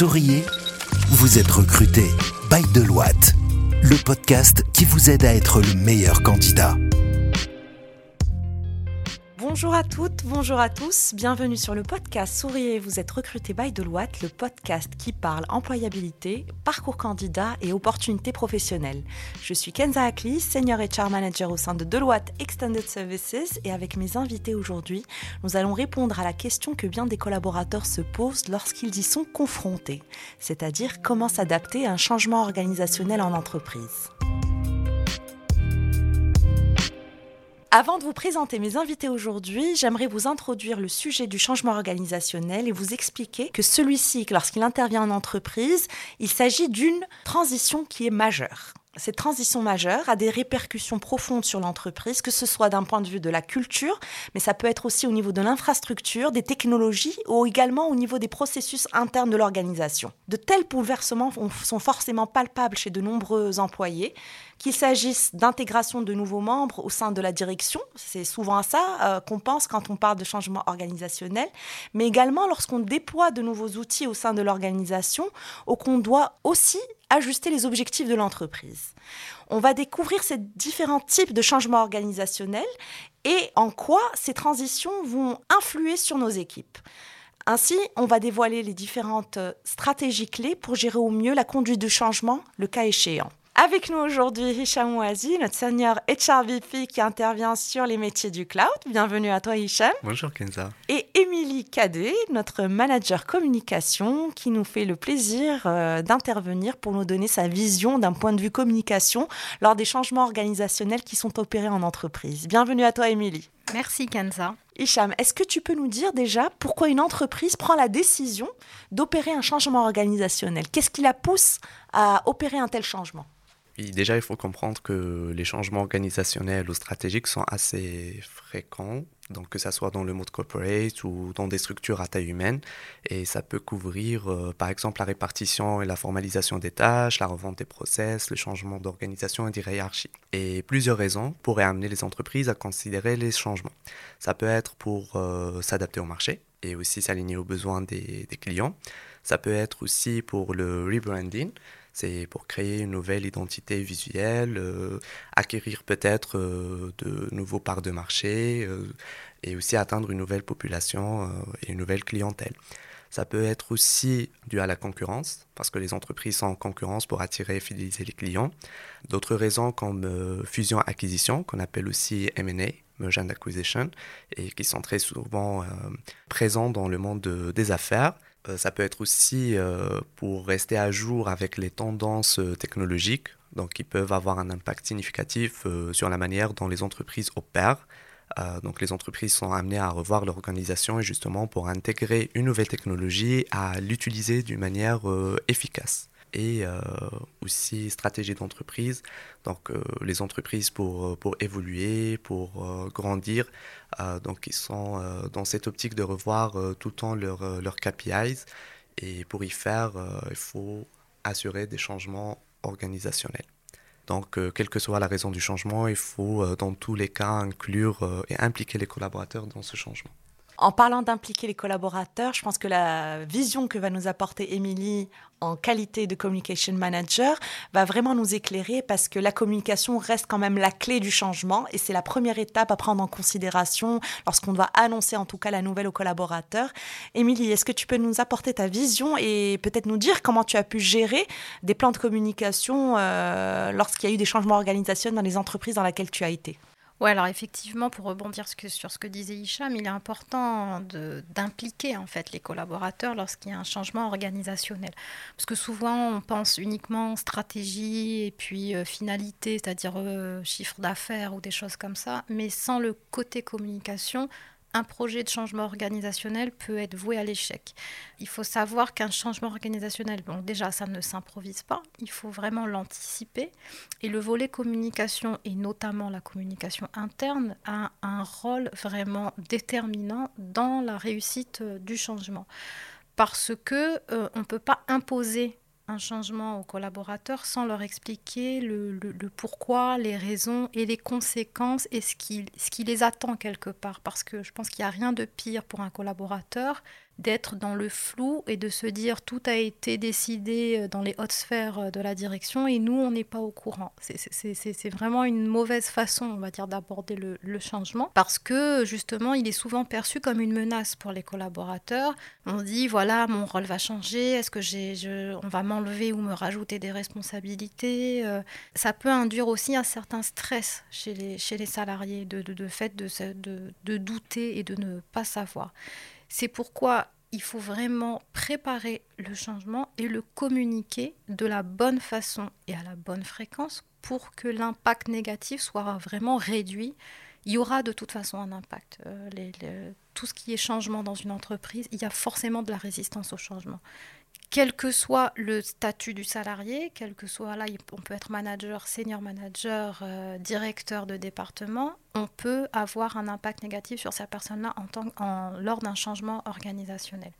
Souriez, vous êtes recruté by Deloitte, le podcast qui vous aide à être le meilleur candidat. Bonjour à toutes, bonjour à tous, bienvenue sur le podcast Souriez, vous êtes recruté by Deloitte, le podcast qui parle employabilité, parcours candidat et opportunités professionnelles. Je suis Kenza Akli, Senior HR Manager au sein de Deloitte Extended Services et avec mes invités aujourd'hui, nous allons répondre à la question que bien des collaborateurs se posent lorsqu'ils y sont confrontés, c'est-à-dire comment s'adapter à un changement organisationnel en entreprise. Avant de vous présenter mes invités aujourd'hui, j'aimerais vous introduire le sujet du changement organisationnel et vous expliquer que celui-ci, lorsqu'il intervient en entreprise, il s'agit d'une transition qui est majeure. Cette transition majeure a des répercussions profondes sur l'entreprise, que ce soit d'un point de vue de la culture, mais ça peut être aussi au niveau de l'infrastructure, des technologies ou également au niveau des processus internes de l'organisation. De tels bouleversements sont forcément palpables chez de nombreux employés qu'il s'agisse d'intégration de nouveaux membres au sein de la direction, c'est souvent à ça euh, qu'on pense quand on parle de changement organisationnel, mais également lorsqu'on déploie de nouveaux outils au sein de l'organisation, ou qu'on doit aussi ajuster les objectifs de l'entreprise. On va découvrir ces différents types de changements organisationnels et en quoi ces transitions vont influer sur nos équipes. Ainsi, on va dévoiler les différentes stratégies clés pour gérer au mieux la conduite du changement, le cas échéant. Avec nous aujourd'hui, Hicham Ouazi, notre senior HRVP qui intervient sur les métiers du cloud. Bienvenue à toi, Hicham. Bonjour, Kenza. Et Émilie Cadet, notre manager communication, qui nous fait le plaisir euh, d'intervenir pour nous donner sa vision d'un point de vue communication lors des changements organisationnels qui sont opérés en entreprise. Bienvenue à toi, Émilie. Merci, Kenza. Hicham, est-ce que tu peux nous dire déjà pourquoi une entreprise prend la décision d'opérer un changement organisationnel? Qu'est-ce qui la pousse à opérer un tel changement? Déjà, il faut comprendre que les changements organisationnels ou stratégiques sont assez fréquents, donc que ce soit dans le mode corporate ou dans des structures à taille humaine. Et ça peut couvrir, euh, par exemple, la répartition et la formalisation des tâches, la revente des process, le changement d'organisation et de hiérarchie. Et plusieurs raisons pourraient amener les entreprises à considérer les changements. Ça peut être pour euh, s'adapter au marché et aussi s'aligner aux besoins des, des clients. Ça peut être aussi pour le rebranding, c'est pour créer une nouvelle identité visuelle, euh, acquérir peut-être euh, de nouveaux parts de marché euh, et aussi atteindre une nouvelle population et une nouvelle clientèle. Ça peut être aussi dû à la concurrence, parce que les entreprises sont en concurrence pour attirer et fidéliser les clients. D'autres raisons comme fusion-acquisition, qu'on appelle aussi M&A, Merger Acquisition, et qui sont très souvent présents dans le monde des affaires. Euh, ça peut être aussi euh, pour rester à jour avec les tendances euh, technologiques, donc qui peuvent avoir un impact significatif sur la manière dont les entreprises opèrent. donc les entreprises sont amenées à revoir leur organisation et justement pour intégrer une nouvelle technologie, à l'utiliser d'une manière efficace et euh, aussi stratégie d'entreprise. Donc euh, les entreprises pour, euh, pour évoluer, pour grandir, donc ils sont dans cette optique de revoir tout le temps leurs leur KPIs et pour y faire, il faut assurer des changements organisationnels. Donc, quelle que soit la raison du changement, il faut dans tous les cas inclure et impliquer les collaborateurs dans ce changement. En parlant d'impliquer les collaborateurs, je pense que la vision que va nous apporter Émilie en qualité de communication manager va vraiment nous éclairer parce que la communication reste quand même la clé du changement et c'est la première étape à prendre en considération lorsqu'on doit annoncer en tout cas la nouvelle aux collaborateurs. Émilie, est-ce que tu peux nous apporter ta vision et peut-être nous dire comment tu as pu gérer des plans de communication euh, lorsqu'il y a eu des changements organisationnels dans les entreprises dans lesquelles tu as été? Oui, alors effectivement, pour rebondir sur ce que disait Hicham, il est important d'impliquer en fait les collaborateurs lorsqu'il y a un changement organisationnel. Parce que souvent, on pense uniquement stratégie et puis euh, finalité, c'est-à-dire euh, chiffre d'affaires ou des choses comme ça, mais sans le côté communication, un projet de changement organisationnel peut être voué à l'échec. Il faut savoir qu'un changement organisationnel, bon déjà ça ne s'improvise pas, il faut vraiment l'anticiper. Et le volet communication, et notamment la communication interne, a un rôle vraiment déterminant dans la réussite euh, du changement. Parce que euh, on ne peut pas imposer changement aux collaborateurs sans leur expliquer le, pourquoi, les raisons et les conséquences et ce qui les attend quelque part. Parce que je pense qu'il n'y a rien de pire pour un collaborateur d'être dans le flou et de se dire tout a été décidé euh, dans les hautes sphères euh, de la direction et nous, on n'est pas au courant. C'est vraiment une mauvaise façon, on va dire, d'aborder le, changement parce que justement, il est souvent perçu comme une menace pour les collaborateurs. On dit, voilà, mon rôle va changer, est-ce que j'ai, on va m'enlever ou me rajouter des responsabilités euh, Ça peut induire aussi un certain stress chez les, chez les salariés de, de, de fait de, de, de douter et de ne pas savoir. C'est pourquoi il faut vraiment préparer le changement et le communiquer de la bonne façon et à la bonne fréquence pour que l'impact négatif soit vraiment réduit. Il y aura de toute façon un impact. Euh, tout ce qui est changement dans une entreprise, il y a forcément de la résistance au changement quel que soit le statut du salarié, quel que soit là, on peut être manager, senior manager, euh, directeur de département, on peut avoir un impact négatif sur cette personne-là lors d'un changement organisationnel.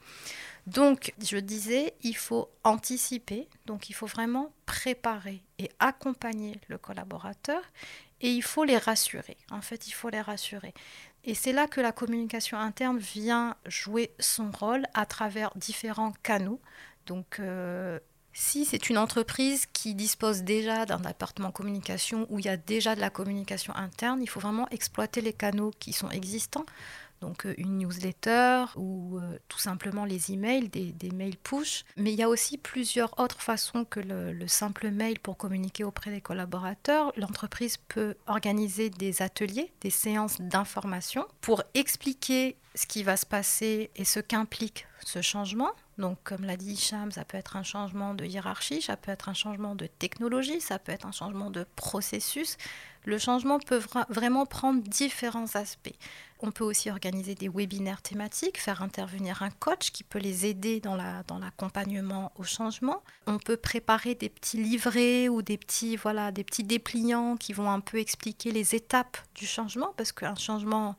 Donc, je disais, il faut anticiper, donc il faut vraiment préparer et accompagner le collaborateur et il faut les rassurer. En fait, il faut les rassurer. Et c'est là que la communication interne vient jouer son rôle à travers différents canaux. Donc, euh, si c'est une entreprise qui dispose déjà d'un département communication où il y a déjà de la communication interne, il faut vraiment exploiter les canaux qui sont existants. Donc euh, une newsletter ou euh, tout simplement les emails, des, des mails push. Mais il y a aussi plusieurs autres façons que le, le simple mail pour communiquer auprès des collaborateurs. L'entreprise peut organiser des ateliers, des séances d'information pour expliquer ce qui va se passer et ce qu'implique ce changement. Donc, comme l'a dit Hicham, ça peut être un changement de hiérarchie, ça peut être un changement de technologie, ça peut être un changement de processus. Le changement peut vraiment prendre différents aspects. On peut aussi organiser des webinaires thématiques, faire intervenir un coach qui peut les aider dans l'accompagnement la, dans au changement. On peut préparer des petits livrets ou des petits, voilà, des petits dépliants qui vont un peu expliquer les étapes du changement, parce qu'un changement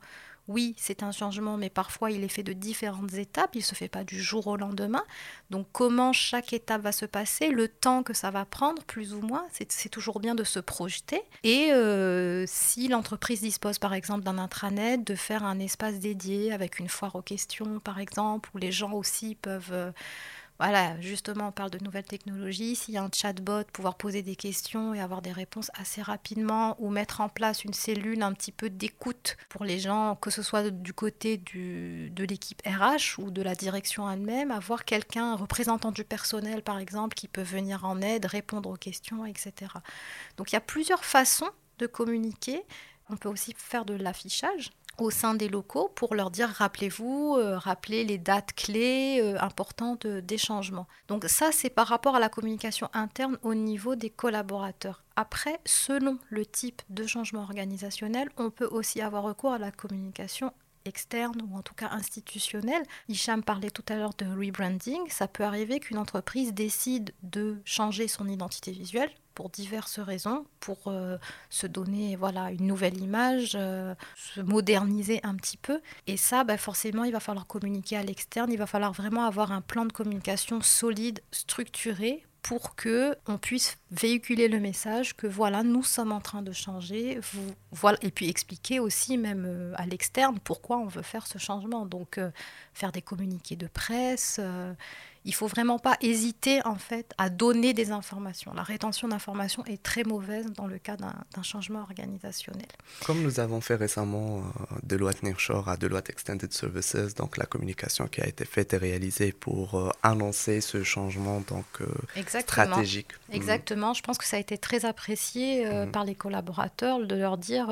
oui, c'est un changement, mais parfois il est fait de différentes étapes, il ne se fait pas du jour au lendemain. Donc comment chaque étape va se passer, le temps que ça va prendre, plus ou moins, c'est toujours bien de se projeter. Et euh, si l'entreprise dispose par exemple d'un intranet, de faire un espace dédié avec une foire aux questions par exemple, où les gens aussi peuvent... Euh, voilà, justement, on parle de nouvelles technologies. S'il y a un chatbot, pouvoir poser des questions et avoir des réponses assez rapidement, ou mettre en place une cellule un petit peu d'écoute pour les gens, que ce soit du côté de l'équipe RH ou de la direction elle-même, avoir quelqu'un, un représentant du personnel par exemple, qui peut venir en aide, répondre aux questions, etc. Donc il y a plusieurs façons de communiquer. On peut aussi faire de l'affichage au sein des locaux pour leur dire rappelez-vous, euh, rappelez les dates clés euh, importantes des changements. Donc ça, c'est par rapport à la communication interne au niveau des collaborateurs. Après, selon le type de changement organisationnel, on peut aussi avoir recours à la communication externe ou en tout cas institutionnelle. Hicham parlait tout à l'heure de rebranding. Ça peut arriver qu'une entreprise décide de changer son identité visuelle pour diverses raisons, pour euh, se donner voilà une nouvelle image, euh, se moderniser un petit peu. Et ça, bah, forcément, il va falloir communiquer à l'externe. Il va falloir vraiment avoir un plan de communication solide, structuré pour que on puisse véhiculer le message que voilà nous sommes en train de changer vous, voilà et puis expliquer aussi même euh, à l'externe pourquoi on veut faire ce changement donc faire des communiqués de presse il faut vraiment pas hésiter en fait à donner des informations. La rétention d'informations est très mauvaise dans le cas d'un changement organisationnel. Comme nous avons fait récemment euh, Deloitte Nearshore à Deloitte Extended Services, donc la communication qui a été faite et réalisée pour euh, annoncer ce changement donc euh, stratégique. Mm. Je pense que ça a été très apprécié mm. par les collaborateurs de leur dire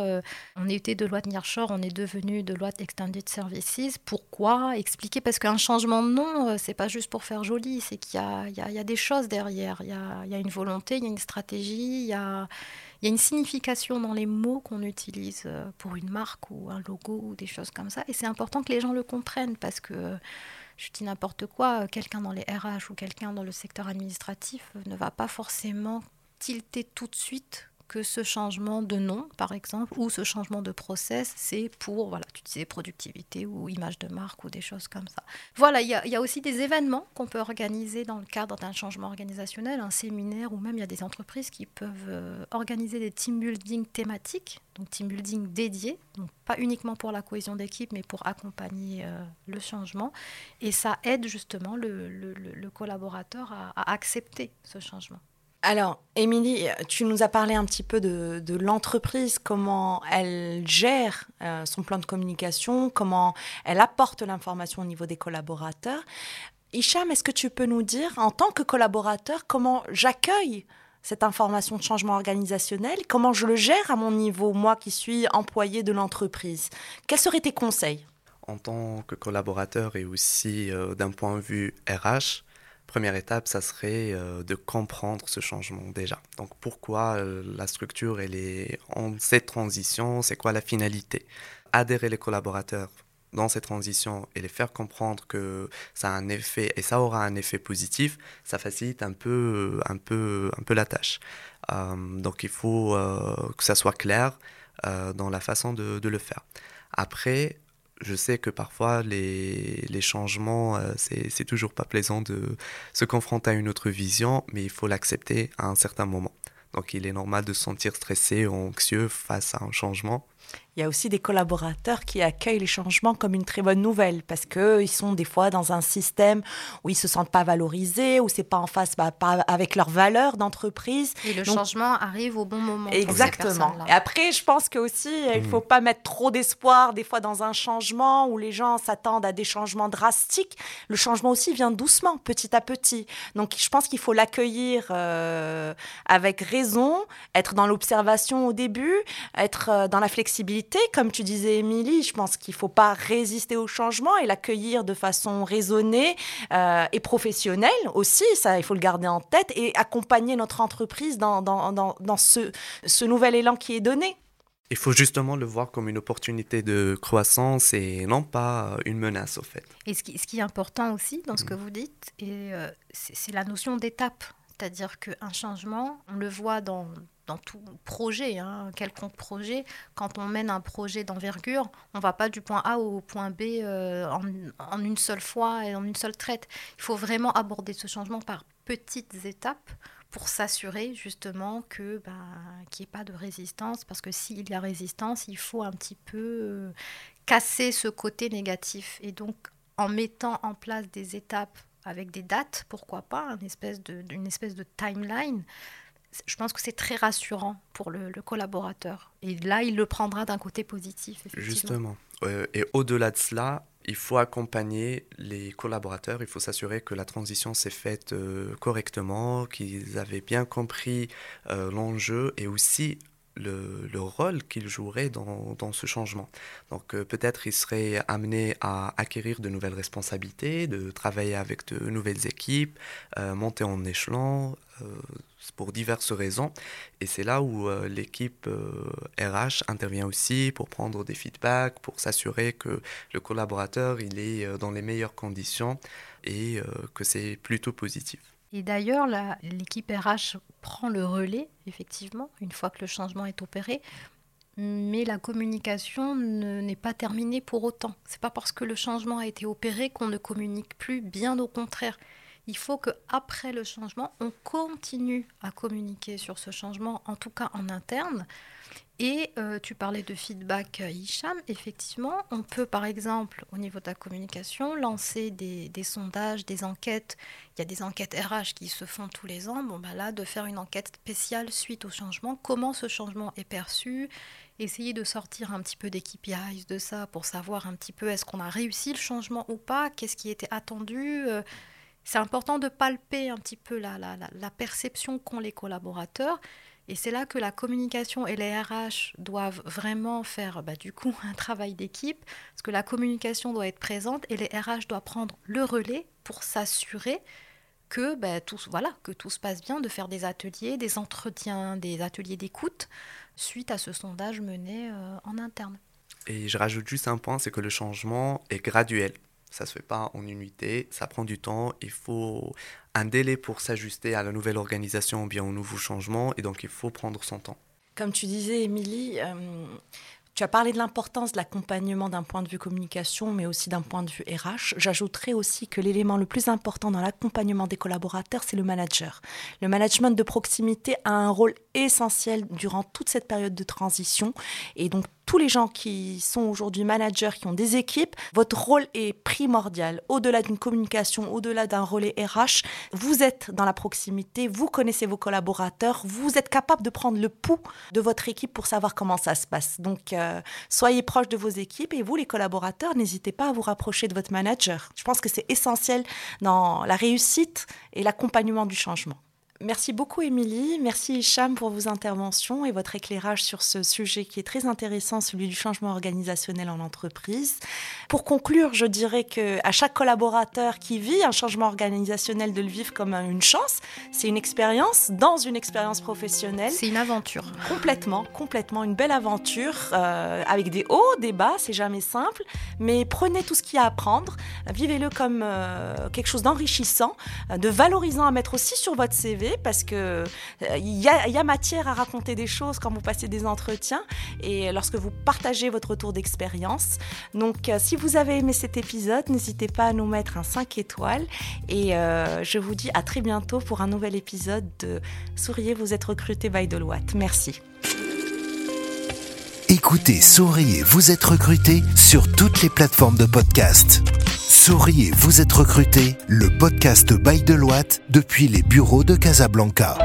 on était Deloitte Nearshore, on est devenu Deloitte Extended Services. Pourquoi Expliquer? Parce qu'un changement de nom, c'est pas juste pour faire joli, c'est qu'il y, y a, des choses derrière, il y a, y a, une volonté, il y a une stratégie, il y a, y a, une signification dans les mots qu'on utilise euh, pour une marque ou un logo ou des choses comme ça. Et c'est important que les gens le comprennent parce que, je dis n'importe quoi, quelqu'un dans les RH ou quelqu'un dans le secteur administratif ne va pas forcément tilter tout de suite que ce changement de nom, par exemple, ou ce changement de process, c'est pour, voilà, tu disais productivité ou image de marque ou des choses comme ça. Voilà, il y, a aussi des événements qu'on peut organiser dans le cadre d'un changement organisationnel, un séminaire, ou même il y a des entreprises qui peuvent euh, organiser des team building thématiques, donc team building dédiés, donc pas uniquement pour la cohésion d'équipe, mais pour accompagner euh, le changement. Et ça aide justement le, collaborateur à accepter ce changement. Alors, Émilie, tu nous as parlé un petit peu de, l'entreprise, comment elle gère euh, son plan de communication, comment elle apporte l'information au niveau des collaborateurs. Hicham, est-ce que tu peux nous dire, en tant que collaborateur, comment j'accueille cette information de changement organisationnel, comment je le gère à mon niveau, moi qui suis employé de l'entreprise? Quels seraient tes conseils? En tant que collaborateur et aussi euh, d'un point de vue RH, première étape, ça serait euh, de comprendre ce changement déjà. Donc pourquoi euh, la structure elle est en cette transition, c'est quoi la finalité? Adhérer les collaborateurs dans cette transition et les faire comprendre que ça a un effet et ça aura un effet positif, ça facilite un peu, un peu, un peu la tâche. Euh, donc il faut que ça soit clair dans la façon de le faire. Après, je sais que parfois les, changements, euh, c'est toujours pas plaisant de se confronter à une autre vision, mais il faut l'accepter à un certain moment. Donc il est normal de se sentir stressé ou anxieux face à un changement. Il y a aussi des collaborateurs qui accueillent les changements comme une très bonne nouvelle parce qu'ils sont des fois dans un système où ils se sentent pas valorisés, où c'est pas en face bah, pas avec leurs valeurs d'entreprise. Et le Donc, changement arrive au bon moment. Exactement. Et après, je pense que aussi il faut pas mettre trop d'espoir des fois dans un changement où les gens s'attendent à des changements drastiques. Le changement aussi vient doucement, petit à petit. Donc je pense qu'il faut l'accueillir euh, avec raison, être dans l'observation au début, être euh, dans la flexibilité comme tu disais, Émilie, je pense qu'il ne faut pas résister au changement et l'accueillir de façon raisonnée euh, et professionnelle aussi, ça, il faut le garder en tête, et accompagner notre entreprise dans, dans, dans, dans ce, ce nouvel élan qui est donné. Il faut justement le voir comme une opportunité de croissance et non pas une menace, au fait. Et ce qui, ce qui est important aussi dans ce mmh. que vous dites, euh, c'est la notion d'étape. C'est-à-dire qu'un changement, on le voit dans, dans tout projet, hein, quelconque projet, quand on mène un projet d'envergure, on ne va pas du point A au point B euh, en, une seule fois et en une seule traite. Il faut vraiment aborder ce changement par petites étapes pour s'assurer justement que bah, qu'il n'y ait pas de résistance, parce que s'il y a résistance, il faut un petit peu euh, casser ce côté négatif. Et donc, en mettant en place des étapes avec des dates, pourquoi pas, une espèce de timeline, je pense que c'est très rassurant pour le, collaborateur. Et là, il le prendra d'un côté positif. Justement. Euh, et au-delà de cela, il faut accompagner les collaborateurs, il faut s'assurer que la transition s'est faite euh, correctement, qu'ils avaient bien compris euh, l'enjeu et aussi le, le, rôle qu'il jouerait dans, dans, ce changement. Donc euh, peut-être il serait amené à acquérir de nouvelles responsabilités, de travailler avec de nouvelles équipes, euh, monter en échelon euh, pour diverses raisons. Et c'est là où l'équipe RH intervient aussi pour prendre des feedbacks, pour s'assurer que le collaborateur il est dans les meilleures conditions et que c'est plutôt positif. Et d'ailleurs, l'équipe RH prend le relais, effectivement, une fois que le changement est opéré. Mais la communication n'est pas terminée pour autant. C'est pas parce que le changement a été opéré qu'on ne communique plus, bien au contraire. Il faut que après le changement, on continue à communiquer sur ce changement, en tout cas en interne, et euh, tu parlais de feedback euh, Hicham. Effectivement, on peut par exemple, au niveau de la communication, lancer des, sondages, des enquêtes. Il y a des enquêtes RH qui se font tous les ans. Bon, bah là, de faire une enquête spéciale suite au changement. Comment ce changement est perçu Essayer de sortir un petit peu des KPIs de ça pour savoir un petit peu est-ce qu'on a réussi le changement ou pas? Qu'est-ce qui était attendu? Euh, C'est important de palper un petit peu la perception qu'ont les collaborateurs et c'est là que la communication et les RH doivent vraiment faire bah, du coup un travail d'équipe, parce que la communication doit être présente et les RH doivent prendre le relais pour s'assurer que, bah, tout, voilà, que tout se passe bien, de faire des ateliers, des entretiens, des ateliers d'écoute suite à ce sondage mené euh, en interne. Et je rajoute juste un point, c'est que le changement est graduel. Ça ne se fait pas en unité, ça prend du temps, il faut un délai pour s'ajuster à la nouvelle organisation ou bien au nouveau changement, et donc il faut prendre son temps. Comme tu disais, Émilie, euh, tu as parlé de l'importance de l'accompagnement d'un point de vue communication, mais aussi d'un point de vue RH. J'ajouterais aussi que l'élément le plus important dans l'accompagnement des collaborateurs, c'est le manager. Le management de proximité a un rôle essentiel durant toute cette période de transition. Et donc, tous les gens qui sont aujourd'hui managers, qui ont des équipes, votre rôle est primordial. Au-delà d'une communication, au-delà d'un relais RH, vous êtes dans la proximité, vous connaissez vos collaborateurs, vous êtes capable de prendre le pouls de votre équipe pour savoir comment ça se passe. Donc, euh, soyez proche de vos équipes et vous, les collaborateurs, n'hésitez pas à vous rapprocher de votre manager. Je pense que c'est essentiel dans la réussite et l'accompagnement du changement. Merci beaucoup Émilie, merci Hicham pour vos interventions et votre éclairage sur ce sujet qui est très intéressant, celui du changement organisationnel en entreprise. Pour conclure, je dirais que à chaque collaborateur qui vit un changement organisationnel de le vivre comme une chance, c'est une expérience dans une expérience professionnelle. C'est une aventure. Complètement, complètement une belle aventure euh, avec des hauts, des bas, c'est jamais simple, mais prenez tout ce qu'il y a à apprendre, vivez-le comme euh, quelque chose d'enrichissant, de valorisant à mettre aussi sur votre CV parce que euh, y, a matière à raconter des choses quand vous passez des entretiens et lorsque vous partagez votre retour d'expérience. Donc, euh, si vous avez aimé cet épisode, n'hésitez pas à nous mettre un 5 étoiles et euh, je vous dis à très bientôt pour un nouvel épisode de Souriez, vous êtes recruté by Deloitte. Merci. Écoutez Souriez, vous êtes recruté sur toutes les plateformes de podcast. Souriez, vous êtes recruté, le podcast by Deloitte depuis les bureaux de Casablanca.